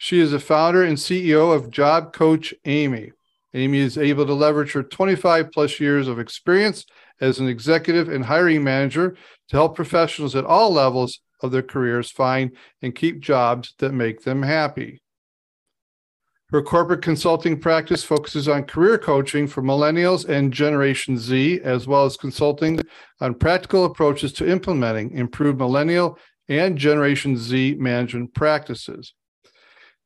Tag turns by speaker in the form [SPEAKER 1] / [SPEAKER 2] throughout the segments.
[SPEAKER 1] She is the founder and CEO of Job Coach Amy. Amy is able to leverage her 25 plus years of experience as an executive and hiring manager to help professionals at all levels of their careers find and keep jobs that make them happy. Her corporate consulting practice focuses on career coaching for millennials and Generation Z, as well as consulting on practical approaches to implementing improved millennial and Generation Z management practices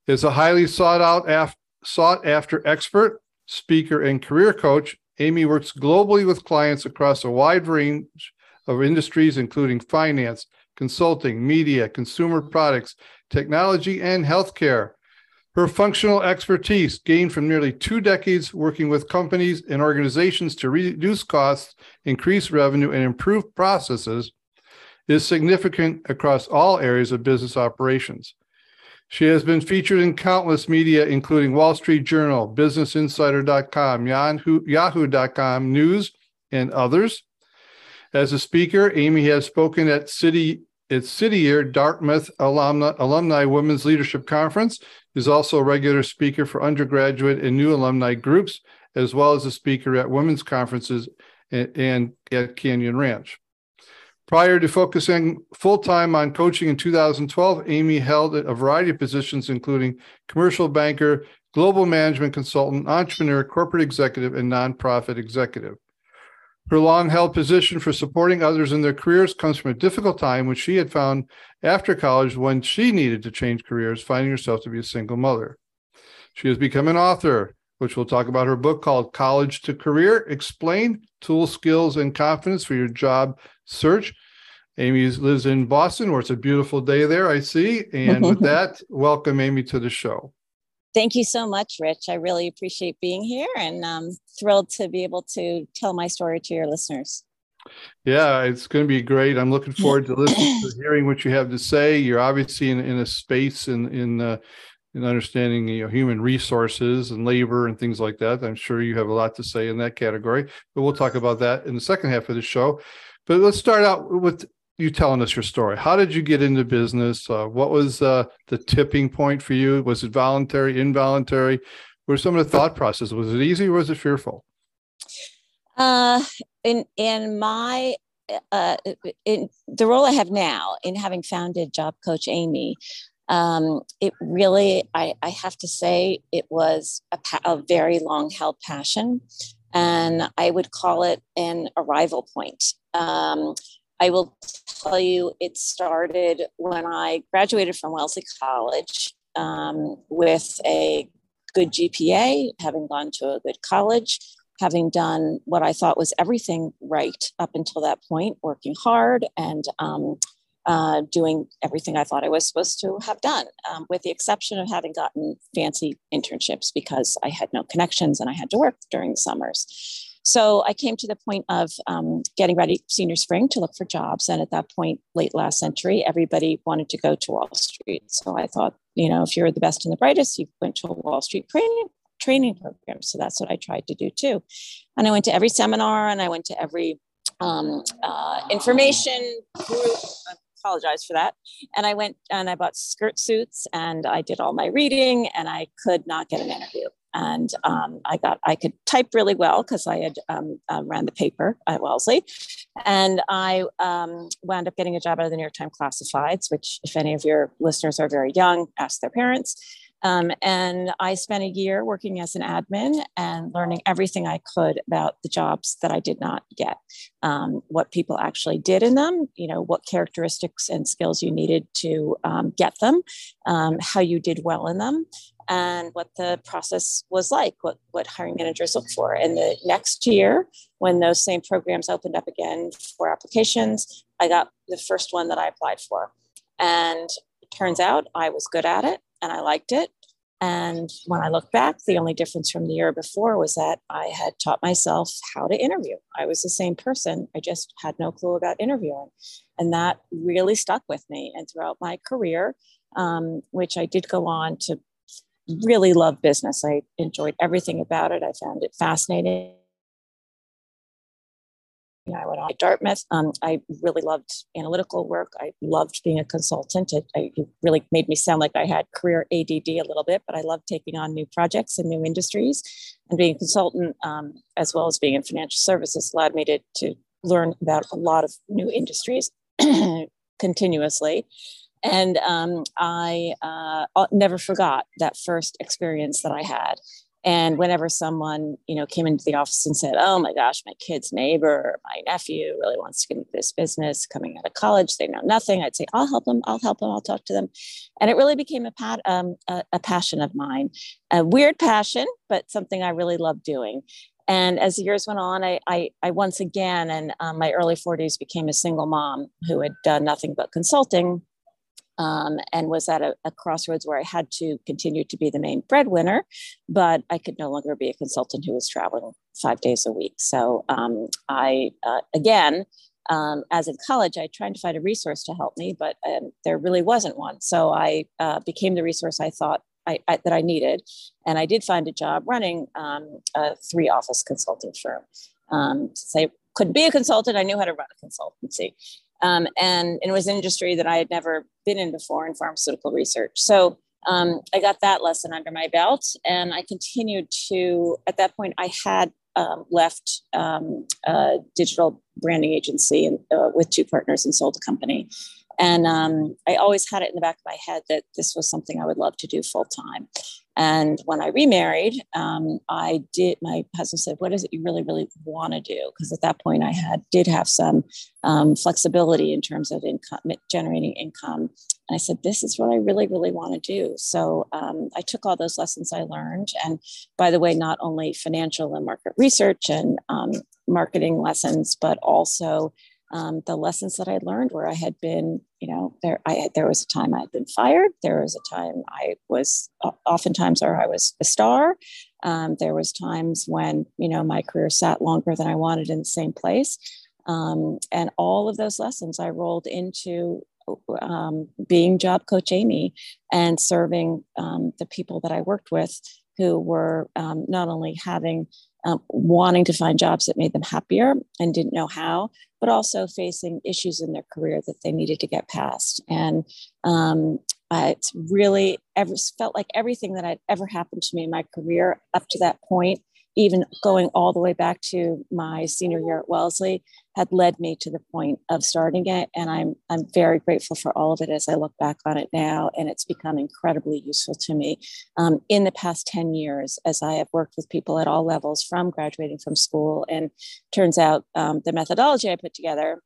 [SPEAKER 1] is a highly sought out af- sought after expert, speaker, and career coach. Amy works globally with clients across a wide range of industries, including finance, consulting, media, consumer products, technology, and healthcare. Her functional expertise, gained from nearly two decades working with companies and organizations to reduce costs, increase revenue, and improve processes, is significant across all areas of business operations. She has been featured in countless media, including Wall Street Journal, BusinessInsider.com, Yahoo, Yahoo.com, News, and others. As a speaker, Amy has spoken at City at City Year Dartmouth Alumni, Alumni Women's Leadership Conference, is also a regular speaker for undergraduate and new alumni groups, as well as a speaker at women's conferences and, and at Canyon Ranch. Prior to focusing full time on coaching in 2012, Amy held a variety of positions, including commercial banker, global management consultant, entrepreneur, corporate executive, and nonprofit executive. Her long held position for supporting others in their careers comes from a difficult time when she had found after college when she needed to change careers, finding herself to be a single mother. She has become an author, which we'll talk about her book called College to Career Explain Tools, Skills, and Confidence for Your Job Search. Amy lives in Boston, where it's a beautiful day there, I see. And with that, welcome Amy to the show.
[SPEAKER 2] Thank you so much, Rich. I really appreciate being here and I'm thrilled to be able to tell my story to your listeners.
[SPEAKER 1] Yeah, it's going to be great. I'm looking forward to listening to hearing what you have to say. You're obviously in, in a space in in uh, in understanding you know human resources and labor and things like that. I'm sure you have a lot to say in that category, but we'll talk about that in the second half of the show. But let's start out with you telling us your story. How did you get into business? Uh, what was uh, the tipping point for you? Was it voluntary, involuntary? What were some of the thought processes? Was it easy or was it fearful?
[SPEAKER 2] Uh, in in my uh, in the role I have now, in having founded Job Coach Amy, um, it really, I, I, have to say, it was a, a very long held passion. And I would call it an arrival point. Um, I will tell you, it started when I graduated from Wellesley College um, with a good GPA, having gone to a good college, having done what I thought was everything right up until that point, working hard and um, uh, doing everything I thought I was supposed to have done, um, with the exception of having gotten fancy internships because I had no connections and I had to work during the summers. So I came to the point of um, getting ready senior spring to look for jobs. And at that point, late last century, everybody wanted to go to Wall Street. So I thought, you know, if you're the best and the brightest, you went to a Wall Street training training program. So that's what I tried to do too. And I went to every seminar and I went to every um, uh, information group. I apologize for that. And I went and I bought skirt suits and I did all my reading and I could not get an interview and um, I got I could type really well because I had um, uh, ran the paper at Wellesley, and I um, wound up getting a job out of the New York Times Classifieds, which, if any of your listeners are very young, ask their parents. Um, and I spent a year working as an admin and learning everything I could about the jobs that I did not get, um, what people actually did in them, you know, what characteristics and skills you needed to um, get them, um, how you did well in them, and what the process was like, what, what hiring managers look for. And the next year, when those same programs opened up again for applications, I got the first one that I applied for. And it turns out I was good at it and I liked it. And when I look back, the only difference from the year before was that I had taught myself how to interview. I was the same person. I just had no clue about interviewing. And that really stuck with me. And throughout my career, um, which I did go on to really love business, I enjoyed everything about it. I found it fascinating I went on at Dartmouth. Um, I really loved analytical work. I loved being a consultant. It, I, it, really made me sound like I had career ADD a little bit, but I loved taking on new projects and new industries. And being a consultant, um, as well as being in financial services, allowed me to, to learn about a lot of new industries continuously. And um, I uh, never forgot that first experience that I had and whenever someone, you know, came into the office and said, "Oh my gosh, my kid's neighbor, my nephew really wants to get into this business, coming out of college, they know nothing," I'd say, "I'll help them. I'll help them. I'll talk to them," and it really became a pat, um, a, a passion of mine, a weird passion, but something I really love doing. And as the years went on, I, I, I once again, in um, my early 40s, became a single mom who had done nothing but consulting um, and was at a, a, crossroads where I had to continue to be the main breadwinner, but I could no longer be a consultant who was traveling five days a week. So um, I, uh, again, um, as in college, I tried to find a resource to help me, but um, there really wasn't one. So I uh, became the resource I thought I, I, that I needed, and I did find a job running um, a three office consulting firm. Um, I could be a consultant, I knew how to run a consultancy. Um, and, and, it was an industry that I had never been in before in pharmaceutical research. So um, I got that lesson under my belt, and I continued to. At that point, I had um, left um, a digital branding agency and, uh, with two partners and sold a company. And um, I always had it in the back of my head that this was something I would love to do full time. And when I remarried, um, I did. My husband said, "What is it you really, really want to do?" Because at that point, I had did have some um, flexibility in terms of income, generating income. And I said, "This is what I really, really want to do." So um, I took all those lessons I learned, and by the way, not only financial and market research and um, marketing lessons, but also um, the lessons that I learned where I had been, you know, there I there was a time I had been fired. There was a time I was oftentimes or I was a star. Um, there was times when you know my career sat longer than I wanted in the same place, um, and all of those lessons I rolled into um, being job coach Amy and serving um, the people that I worked with who were um, not only having um, wanting to find jobs that made them happier and didn't know how, but also facing issues in their career that they needed to get past. And um, it's really ever felt like everything that had ever happened to me in my career up to that point even going all the way back to my senior year at Wellesley had led me to the point of starting it. And I'm I'm very grateful for all of it as I look back on it now. And it's become incredibly useful to me. Um, in the past 10 years as I have worked with people at all levels from graduating from school and turns out um, the methodology I put together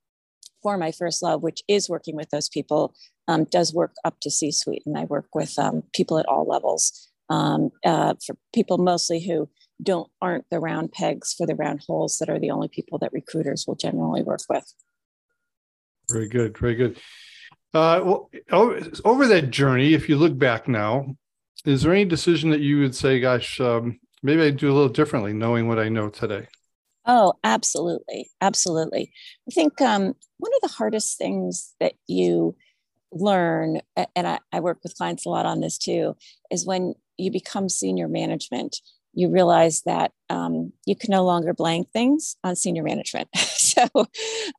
[SPEAKER 2] for my first love which is working with those people um, does work up to C-suite. And I work with um, people at all levels um, uh, for people mostly who don't aren't the round pegs for the round holes that are the only people that recruiters will generally work with.
[SPEAKER 1] Very good, very good. Uh, well, over that journey, if you look back now, is there any decision that you would say, "Gosh, um, maybe I do a little differently," knowing what I know today?
[SPEAKER 2] Oh, absolutely, absolutely. I think um, one of the hardest things that you learn, and I, I work with clients a lot on this too, is when you become senior management you realize that um, you can no longer blame things on senior management. so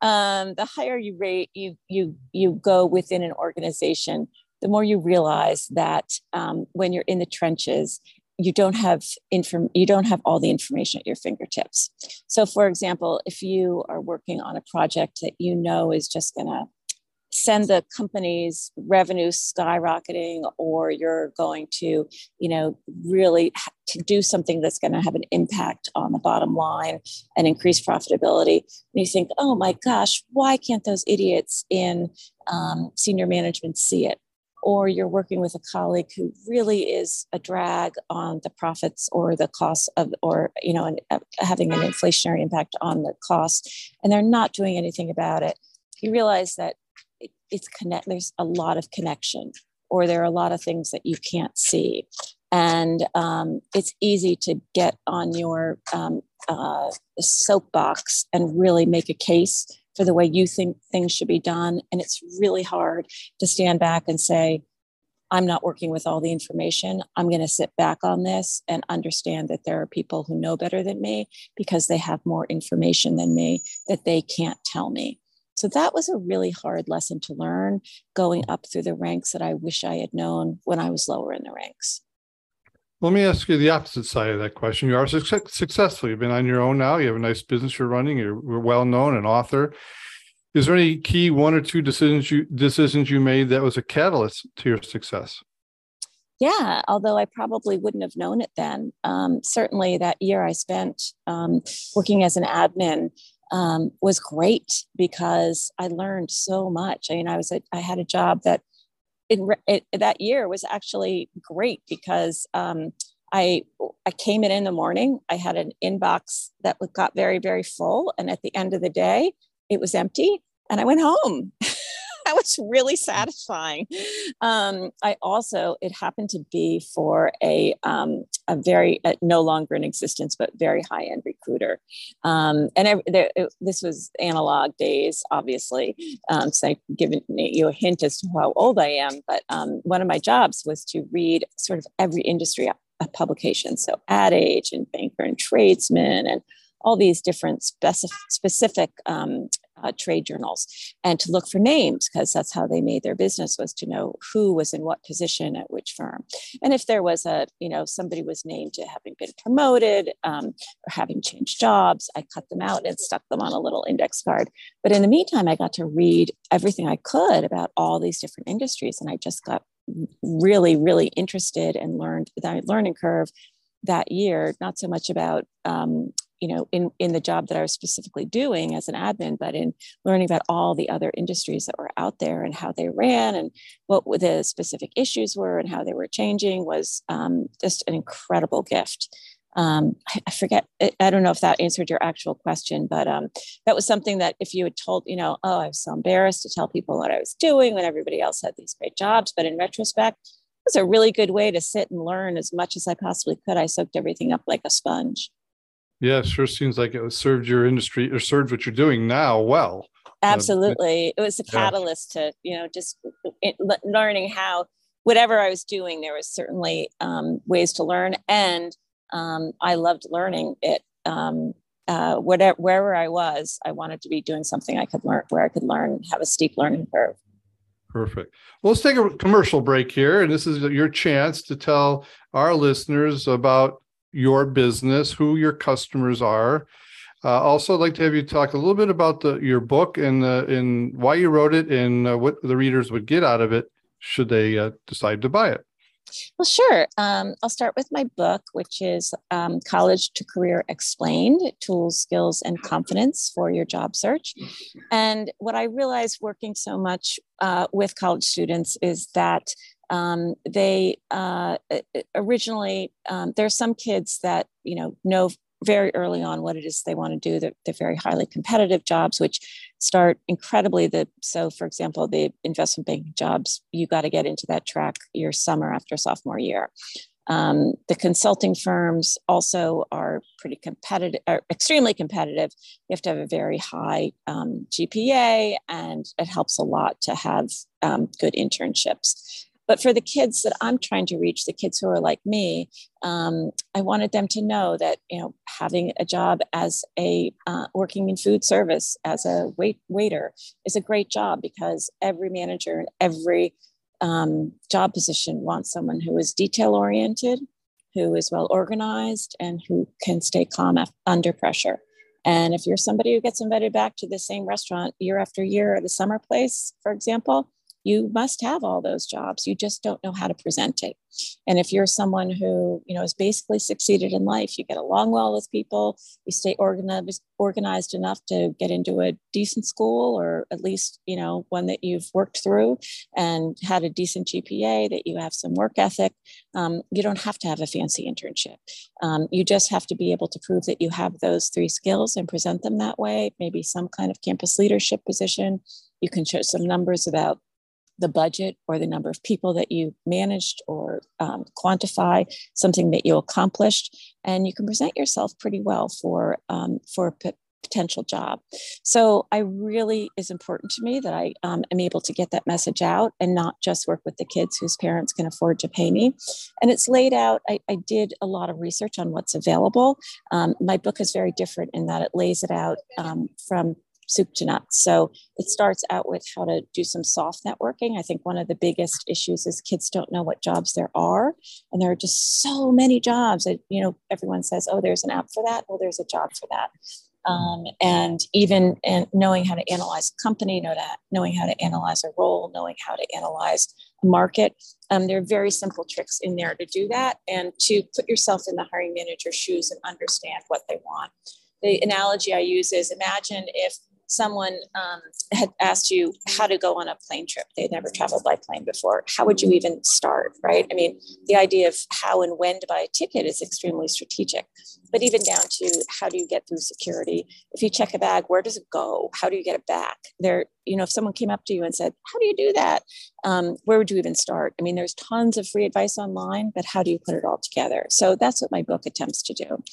[SPEAKER 2] um, the higher you rate you you you go within an organization, the more you realize that um, when you're in the trenches, you don't have inform you don't have all the information at your fingertips. So, for example, if you are working on a project that you know is just going to send the company's revenue skyrocketing or you're going to you know really to do something that's going to have an impact on the bottom line and increase profitability. And you think oh my gosh why can't those idiots in um, senior management see it? Or you're working with a colleague who really is a drag on the profits or the cost of or you know and, uh, having an inflationary impact on the cost and they're not doing anything about it. You realize that it's connect there's a lot of connection or there are a lot of things that you can't see. And um, it's easy to get on your um, uh, soapbox and really make a case for the way you think things should be done. And it's really hard to stand back and say, I'm not working with all the information. I'm going to sit back on this and understand that there are people who know better than me because they have more information than me that they can't tell me. So that was a really hard lesson to learn going up through the ranks that I wish I had known when I was lower in the ranks.
[SPEAKER 1] Let me ask you the opposite side of that question. You are success- successful. You've been on your own now. You have a nice business you're running. You're, you're well known, an author. Is there any key one or two decisions you decisions you made that was a catalyst to your success?
[SPEAKER 2] Yeah, although I probably wouldn't have known it then. Um, certainly, that year I spent um, working as an admin um, was great because I learned so much. I mean, I was a, I had a job that in it, that year was actually great because um, I I came in in the morning. I had an inbox that got very very full, and at the end of the day, it was empty, and I went home. that was really satisfying. Um, I also, it happened to be for a, um, a very, no longer in existence, but very high end recruiter. Um, and I, there, it, this was analog days, obviously. Um, so I've given you a hint as to how old I am. But um, one of my jobs was to read sort of every industry publication. So Ad Age and Banker and Tradesman and all these different specific, specific um, uh, trade journals and to look for names because that's how they made their business was to know who was in what position at which firm. And if there was a you know somebody was named to having been promoted um, or having changed jobs i cut them out and stuck them on a little index card. But in the meantime i got to read everything i could about all these different industries and i just got really really interested and learned that learning curve that year not so much about um, you know in in the job that i was specifically doing as an admin but in learning about all the other industries that were out there and how they ran and what the specific issues were and how they were changing was um, just an incredible gift. Um, I, forget i don't know if that answered your actual question but um, that was something that if you had told you know oh i was so embarrassed to tell people what i was doing when everybody else had these great jobs but in retrospect it was a really good way to sit and learn as much as i possibly could. I soaked everything up like a sponge
[SPEAKER 1] yeah, sure seems like it served your industry or served what you're doing now well.
[SPEAKER 2] Absolutely. Uh, it was a catalyst yeah. to, you know, just learning how whatever I was doing, there was certainly um, ways to learn. And um, I loved learning it. Um, uh, whatever, wherever I was, I wanted to be doing something I could learn where I could learn, have a steep learning curve.
[SPEAKER 1] Perfect. Well, let's take a commercial break here. And this is your chance to tell our listeners about your business, who your customers are. Uh, also, I'd like to have you talk a little bit about the, your book and uh, and why you wrote it and uh, what the readers would get out of it should they uh, decide to buy it.
[SPEAKER 2] Well, sure. Um, I'll start with my book, which is um, College to Career Explained Tools, Skills, and Confidence for Your Job Search. And what I realized working so much uh, with college students is that um, they uh, originally um, there are some kids that you know know very early on what it is they want to do they're, they're very highly competitive jobs which start incredibly the so for example the investment banking jobs you got to get into that track your summer after sophomore year um, the consulting firms also are pretty competitive, are extremely competitive. You have to have a very high um, GPA, and it helps a lot to have um, good internships. But for the kids that I'm trying to reach, the kids who are like me, um, I wanted them to know that you know having a job as a uh, working in food service as a wait waiter is a great job because every manager and every um, job position wants someone who is detail oriented, who is well organized, and who can stay calm under pressure. And if you're somebody who gets invited back to the same restaurant year after year a summer place, for example, you must have all those jobs. You just don't know how to present it. And if you're someone who you know has basically succeeded in life you get along well with people you stay organized organized enough to get into a decent school or at least you know one that you've worked through and had a decent gpa that you have some work ethic um, you don't have to have a fancy internship. Um, you just have to be able to prove that you have those three skills and present them that way. Maybe some kind of campus leadership position. You can show some numbers about the budget or the number of people that you managed or um, quantify something that you accomplished and you can present yourself pretty well for um, for a p- potential job. So i really is important to me that i um, am able to get that message out and not just work with the kids whose parents can afford to pay me. And it's laid out i, I did a lot of research on what's available. Um, my book is very different in that it lays it out um, from soup to nuts. So it starts out with how to do some soft networking. I think one of the biggest issues is kids don't know what jobs there are. And there are just so many jobs that, you know, everyone says, oh, there's an app for that. Well, there's a job for that. Um, and even in knowing how to analyze a company, know that, knowing how to analyze a role, knowing how to analyze a market. Um, there are very simple tricks in there to do that and to put yourself in the hiring manager's shoes and understand what they want. The analogy I use is imagine if someone um, had asked you how to go on a plane trip, they'd never traveled by plane before, how would you even start, right? I mean, the idea of how and when to buy a ticket is extremely strategic, but even down to how do you get through security? If you check a bag, where does it go? How do you get it back? There, you know, if someone came up to you and said, how do you do that? Um, where would you even start? I mean, there's tons of free advice online, but how do you put it all together? So that's what my book attempts to do.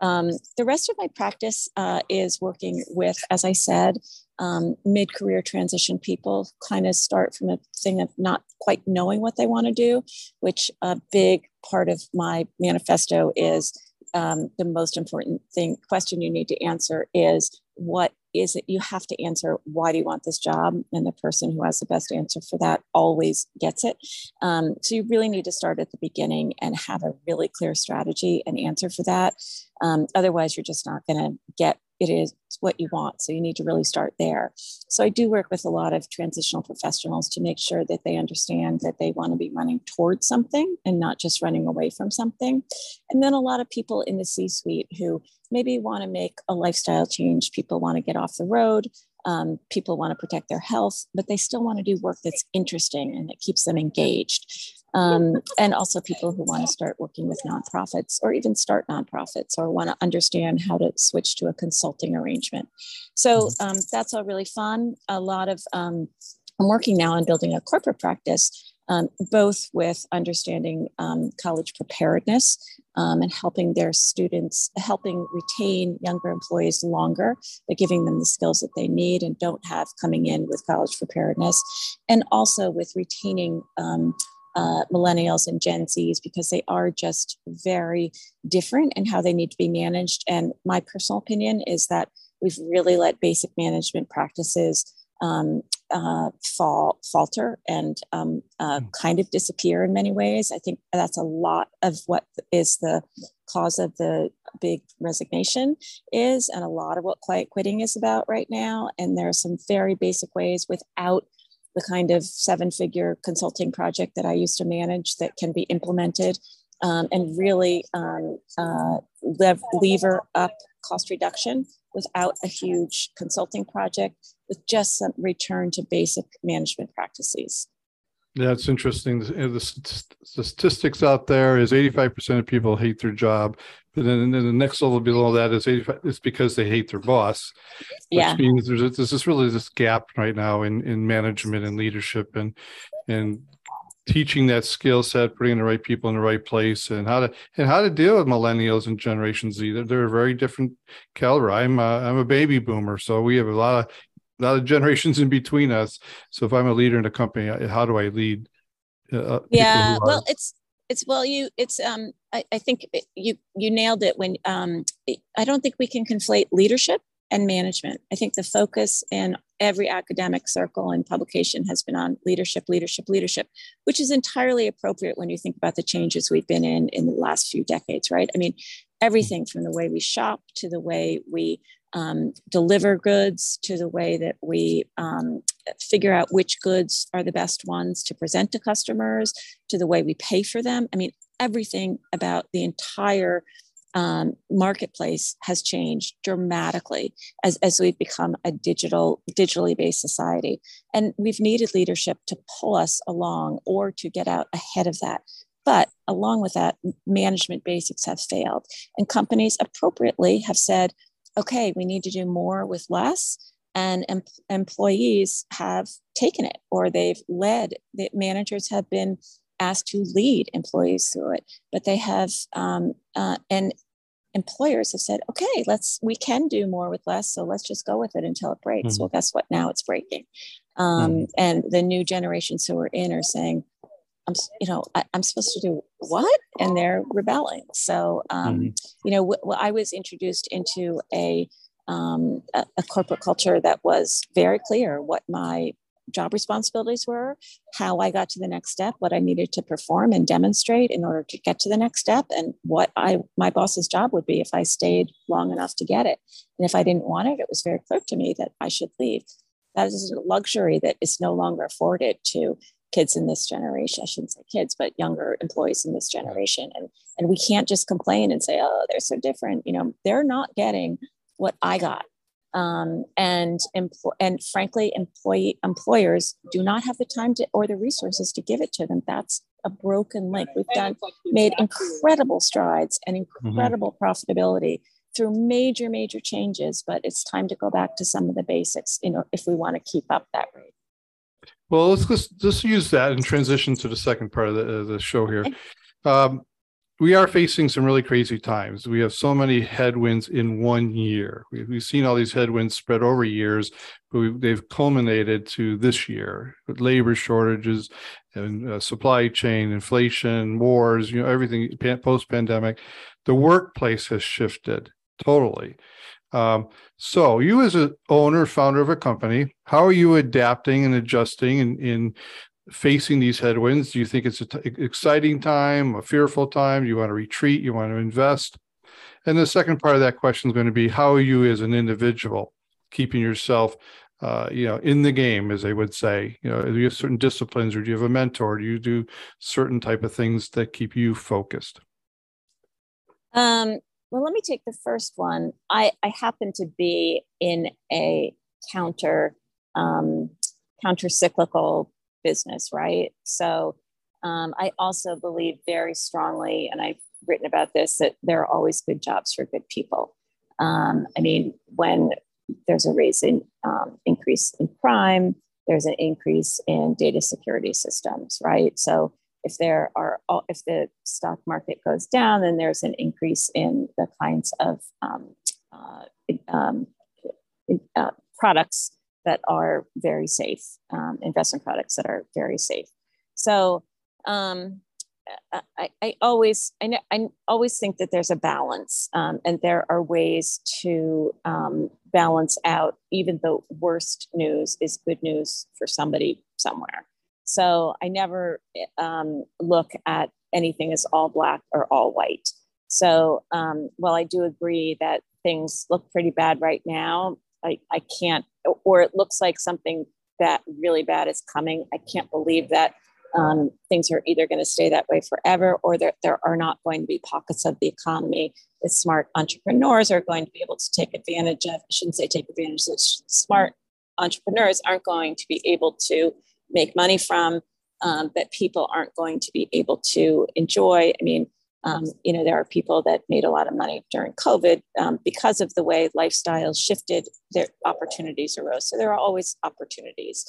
[SPEAKER 2] Um, the rest of my practice uh, is working with, as I said, um, mid career transition people kind of start from a thing of not quite knowing what they want to do, which a big part of my manifesto is um, the most important thing question you need to answer is what is it you have to answer? Why do you want this job? And the person who has the best answer for that always gets it. Um, so you really need to start at the beginning and have a really clear strategy and answer for that. Um, otherwise you're just not going to get it is what you want. So you need to really start there. So I do work with a lot of transitional professionals to make sure that they understand that they want to be running towards something and not just running away from something. And then a lot of people in the C suite who maybe want to make a lifestyle change, people want to get off the road. Um, people want to protect their health, but they still want to do work that's interesting and that keeps them engaged um, and also people who want to start working with nonprofits or even start nonprofits or want to understand how to switch to a consulting arrangement. So mm-hmm. um, that's all really fun. A lot of, um, I'm working now on building a corporate practice, um, both with understanding um, college preparedness um, and helping their students, helping retain younger employees longer by giving them the skills that they need and don't have coming in with college preparedness, and also with retaining um, uh, millennials and Gen Zs because they are just very different in how they need to be managed. And my personal opinion is that we've really let basic management practices um, uh, fall falter and um, uh, hmm. kind of disappear in many ways. I think that's a lot of what is the cause of the big resignation is, and a lot of what quiet quitting is about right now. And there are some very basic ways without the kind of seven figure consulting project that I used to manage that can be implemented um, and really um, uh, lev- lever up cost reduction without a huge consulting project with just some return to basic management practices.
[SPEAKER 1] Yeah, it's interesting. The, the, statistics out there is 85% of people hate their job. But then, then the next level below that is 85, it's because they hate their boss. Which yeah. means there's, there's this really this gap right now in, in management and leadership and, and teaching that skill set, putting the right people in the right place, and how to and how to deal with millennials and Generation Z. They're, they're a very different caliber. I'm a, I'm a baby boomer, so we have a lot of lot of generations in between us. So if I'm a leader in a company, how do I lead?
[SPEAKER 2] Uh, uh yeah, well, it's it's well, you it's um, I, I think you you nailed it when um, I don't think we can conflate leadership and management. I think the focus in every academic circle and publication has been on leadership, leadership, leadership, which is entirely appropriate when you think about the changes we've been in in the last few decades, right? I mean, everything from the way we shop to the way we um, deliver goods to the way that we um, figure out which goods are the best ones to present to customers to the way we pay for them. I mean, everything about the entire um, marketplace has changed dramatically as, as we've become a digital digitally based society. And we've needed leadership to pull us along or to get out ahead of that. But along with that management basics have failed. And companies appropriately have said okay, we need to do more with less. and em- employees have taken it or they've led the managers have been asked to lead employees through it. But they have um, uh, and employers have said okay let's we can do more with less so let's just go with it until it breaks mm-hmm. well guess what now it's breaking um, mm-hmm. and the new generations who are in are saying i'm you know I, am supposed to do what and they're rebelling so um, mm-hmm. you know w- w- i was introduced into a um, a, a, corporate culture that was very clear what my job responsibilities were, how I got to the next step, what I needed to perform and demonstrate in order to get to the next step, and what I my boss's job would be if I stayed long enough to get it. And if I didn't want it, it was very clear to me that I should leave. That is a luxury that is no longer afforded to kids in this generation. I shouldn't say kids, but younger employees in this generation. And and we can't just complain and say, oh, they're so different. You know, they're not getting what I got. Um, and empl- and frankly, employee employers do not have the time to or the resources to give it to them. That's a broken link. We've done made incredible strides and mm-hmm. incredible mm-hmm. profitability through major major changes, but it's time to go back to some of the basics. You know, if we want to keep up that rate.
[SPEAKER 1] Well, let's just, just use that and transition to the second part of the, the show here. Um, we are facing some really crazy times. We have so many headwinds in one year. We've, seen all these headwinds spread over years, but we, they've culminated to this year with labor shortages and uh, supply chain, inflation, wars, you know, everything post pandemic. The workplace has shifted totally. Um, so, you as an owner, founder of a company, how are you adapting and adjusting in, in facing these headwinds? Do you think it's an exciting time, a fearful time? Do you want to retreat? You want to invest? And the second part of that question is going to be how are you as an individual keeping yourself, uh, you know, in the game, as they would say? You know, do you have certain disciplines, or do you have a mentor? Do you do certain type of things that keep you focused?
[SPEAKER 2] Um, well, let me take the first one. I, I happen to be in a counter um, counter cyclical business, right? So um, I also believe very strongly, and I've written about this, that there are always good jobs for good people. Um, I mean, when there's a raise in um, increase in crime, there's an increase in data security systems, right? So if there are if the stock market goes down, then there's an increase in the kinds of um, uh, um, uh, products that are very safe, um, investment products that are very safe. So um, I, I, always I, I, always think that there's a balance, um, and there are ways to um, balance out even the worst news is good news for somebody somewhere. So I never um, look at anything as all black or all white. So um, while I do agree that things look pretty bad right now, I, I can't, or it looks like something that really bad is coming. I can't believe that um, things are either going to stay that way forever or there, there are not going to be pockets of the economy that smart entrepreneurs are going to be able to take advantage of. I shouldn't say take advantage of smart entrepreneurs aren't going to be able to make money from, um, that people aren't going to be able to enjoy. I mean, um, you know, there are people that made a lot of money during COVID um, because of the way lifestyles shifted, their opportunities arose. So there are always opportunities.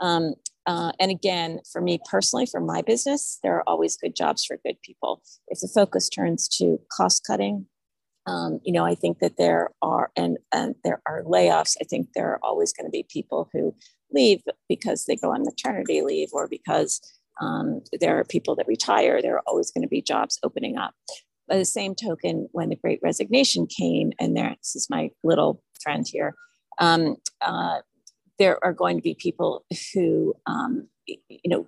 [SPEAKER 2] Um, uh, and again, for me personally, for my business, there are always good jobs for good people. If the focus turns to cost cutting, um, you know, I think that there are and, and there are layoffs. I think there are always going to be people who leave because they go on maternity leave or because um, there are people that retire. There are always going to be jobs opening up. By the same token, when the Great Resignation came, and there, this is my little friend here, um, uh, there are going to be people who, um, you know,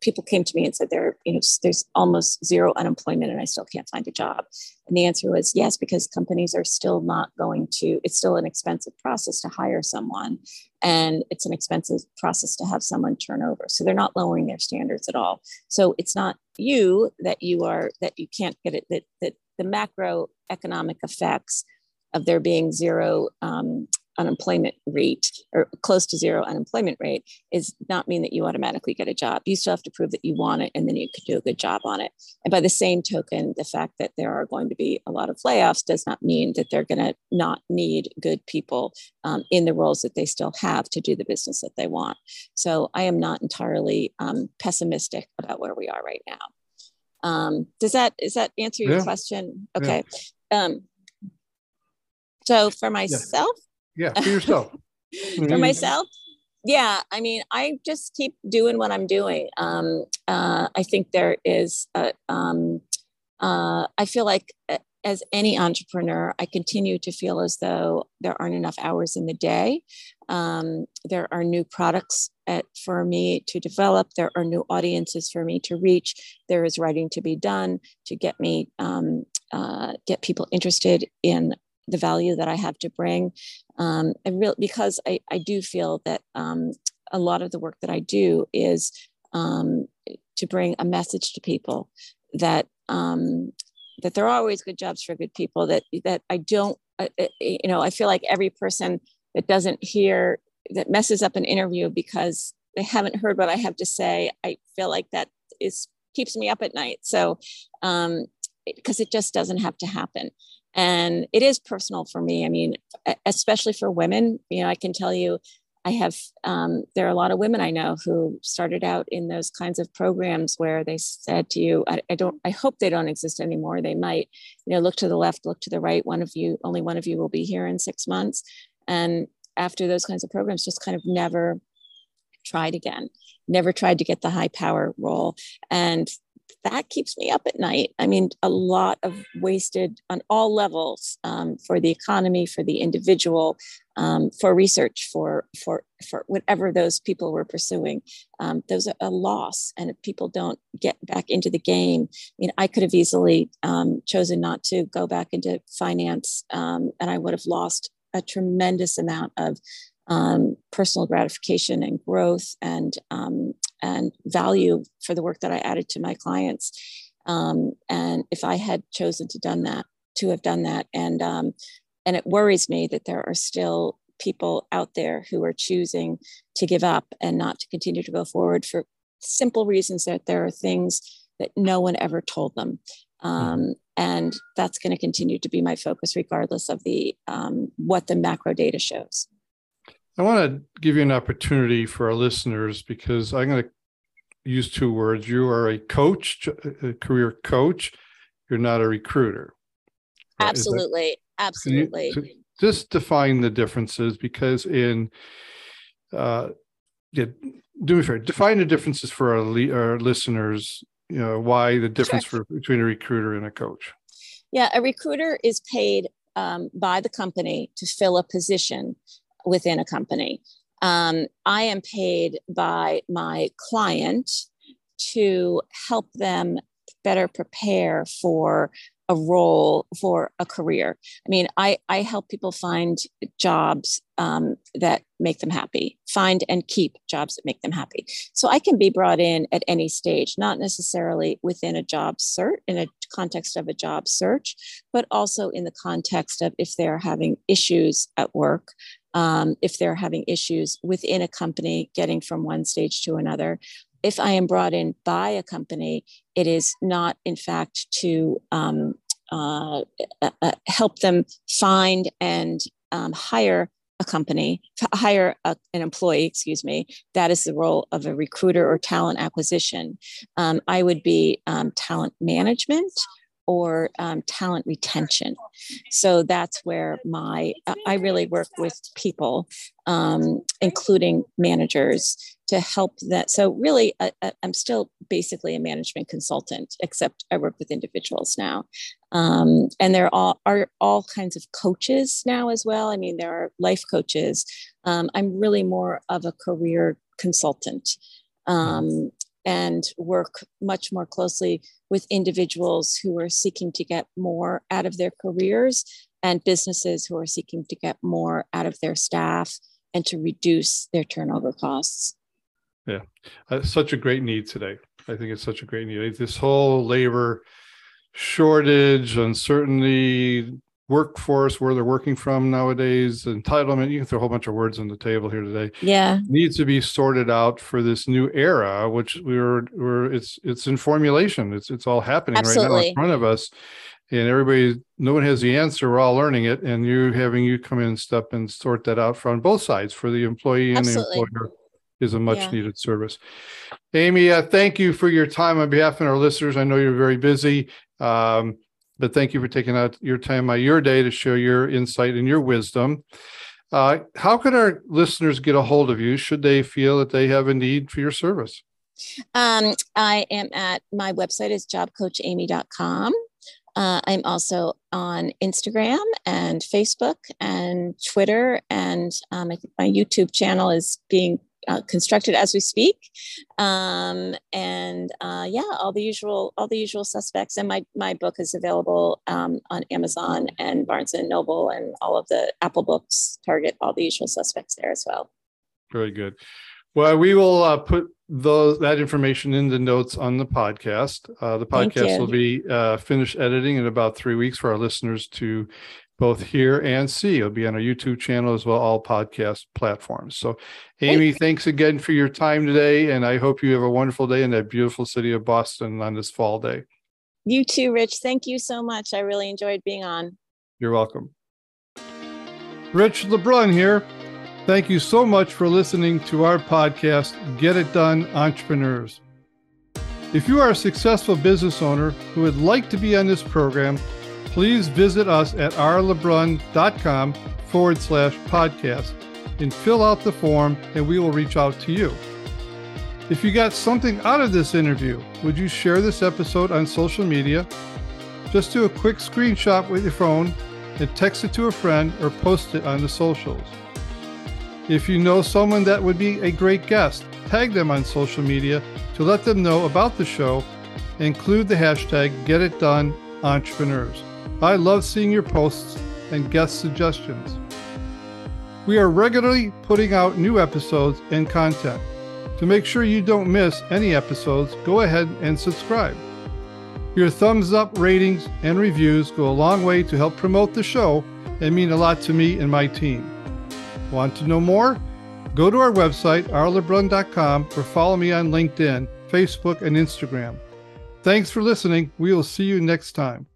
[SPEAKER 2] people came to me and said there, you know, there's almost zero unemployment and I still can't find a job. And the answer was yes, because companies are still not going to, it's still an expensive process to hire someone. And it's an expensive process to have someone turn over. So they're not lowering their standards at all. So it's not you that you are, that you can't get it, that, that the macroeconomic effects of there being zero um, unemployment rate or close to zero unemployment rate is not mean that you automatically get a job. You still have to prove that you want it and then you can do a good job on it. And by the same token, the fact that there are going to be a lot of layoffs does not mean that they're going to not need good people um, in the roles that they still have to do the business that they want. So I am not entirely um, pessimistic about where we are right now. Um, does that is that answer your yeah. question? Okay. Yeah. Um, so for myself,
[SPEAKER 1] yeah, yeah for yourself.
[SPEAKER 2] for myself, yeah. I mean, I just keep doing what I'm doing. Um, uh, I think there is. A, um, uh, I feel like as any entrepreneur, I continue to feel as though there aren't enough hours in the day. Um, there are new products at, for me to develop. There are new audiences for me to reach. There is writing to be done to get me um, uh, get people interested in the value that I have to bring. Um, and real because I, I do feel that um, a lot of the work that I do is um, to bring a message to people that um, that there are always good jobs for good people that that i don't uh, you know i feel like every person that doesn't hear that messes up an interview because they haven't heard what i have to say i feel like that is keeps me up at night so um because it just doesn't have to happen and it is personal for me i mean especially for women you know i can tell you I have, um, there are a lot of women I know who started out in those kinds of programs where they said to you, I, I, don't, I hope they don't exist anymore. They might, you know, look to the left, look to the right. One of you, only one of you will be here in six months. And after those kinds of programs, just kind of never tried again, never tried to get the high power role. And that keeps me up at night. I mean, a lot of wasted on all levels um, for the economy, for the individual, um, for research, for for for whatever those people were pursuing. Um, those are a loss, and if people don't get back into the game, I mean, I could have easily um, chosen not to go back into finance, um, and I would have lost a tremendous amount of um, personal gratification and growth and um, and value for the work that I added to my clients. Um, and if I had chosen to done that, to have done that, and um, and it worries me that there are still people out there who are choosing to give up and not to continue to go forward for simple reasons that there are things that no one ever told them. Um, and that's going to continue to be my focus regardless of the um, what the macro data shows.
[SPEAKER 1] I want to give you an opportunity for our listeners because I'm going to use two words. You are a coach, a career coach. You're not a recruiter.
[SPEAKER 2] Absolutely. That, Absolutely.
[SPEAKER 1] You, just define the differences because in, uh, yeah, do me fair, define the differences for our, our listeners, you know, why the difference sure. for, between a recruiter and a coach.
[SPEAKER 2] Yeah, a recruiter is paid um, by the company to fill a position within a company. Um, I am paid by my client to help them better prepare for a role for a career. I mean, I, I help people find jobs um, that make them happy, find and keep jobs that make them happy. So I can be brought in at any stage, not necessarily within a job search, in a context of a job search, but also in the context of if they're having issues at work, um, if they're having issues within a company getting from one stage to another. If I am brought in by a company, it is not, in fact, to um, uh, uh, uh help them find and um, hire a company, hire a, an employee, excuse me. That is the role of a recruiter or talent acquisition. Um, I would be um, talent management or um, talent retention. So that's where my I really work with people, um, including managers, to help that. So really, I, am still basically a management consultant, except I work with individuals now, um, and there are, are all kinds of coaches now as well. I mean, there are life coaches. Um, I'm really more of a career consultant. Um, and work much more closely with individuals who are seeking to get more out of their careers and businesses who are seeking to get more out of their staff and to reduce their turnover costs.
[SPEAKER 1] Yeah, uh, such a great need today. I think it's such a great need. This whole labor shortage, uncertainty, workforce, where they're working from nowadays, entitlement. You can throw a whole bunch of words on the table here today.
[SPEAKER 2] Yeah,
[SPEAKER 1] needs to be sorted out for this new era, which we're we're it's it's in formulation. It's it's all happening Absolutely. right now in front of us, and everybody, no one has the answer. We're all learning it, and you having you come in and step and sort that out from both sides for the employee and Absolutely. the employer is a much yeah. needed service. Amy, uh, thank you for your time on behalf of our listeners. I know you're very busy. Um, but thank you for taking out your time out your day to share your insight and your wisdom. Uh, how can our listeners get a hold of you should they feel that they have a need for your service?
[SPEAKER 2] Um, I am at my website is jobcoachamy.com. Uh, I'm also on Instagram and Facebook and Twitter, and um, my YouTube channel is being uh, constructed as we speak. Um, and uh, yeah all the usual all the usual suspects. And my my book is available um, on amazon and barnes and noble and all of the apple books target all the usual suspects there as well.
[SPEAKER 1] Very good. Well we will uh, put those that information in the notes on the podcast. Uh, the podcast will be uh, finished editing in about three weeks for our listeners to both hear and see. It'll be on our YouTube channel as well, all podcast platforms. So, Amy, thanks again for your time today. And I hope you have a wonderful day in that beautiful city of Boston on this fall day.
[SPEAKER 2] You too, Rich. Thank you so much. I really enjoyed being on.
[SPEAKER 1] You're welcome. Rich LeBrun here. Thank you so much for listening to our podcast, Get It Done Entrepreneurs. If you are a successful business owner who would like to be on this program, please visit us at rlebrun.com forward slash podcast and fill out the form and we will reach out to you. If you got something out of this interview, would you share this episode on social media? Just do a quick screenshot with your phone and text it to a friend or post it on the socials. If you know someone that would be a great guest, tag them on social media to let them know about the show include the hashtag GetItDoneEntrepreneurs. I love seeing your posts and guest suggestions. We are regularly putting out new episodes and content. To make sure you don't miss any episodes, go ahead and subscribe. Your thumbs up, ratings, and reviews go a long way to help promote the show and mean a lot to me and my team. Want to know more? Go to our website, rlebrun.com, or follow me on LinkedIn, Facebook, and Instagram. Thanks for listening. We will see you next time.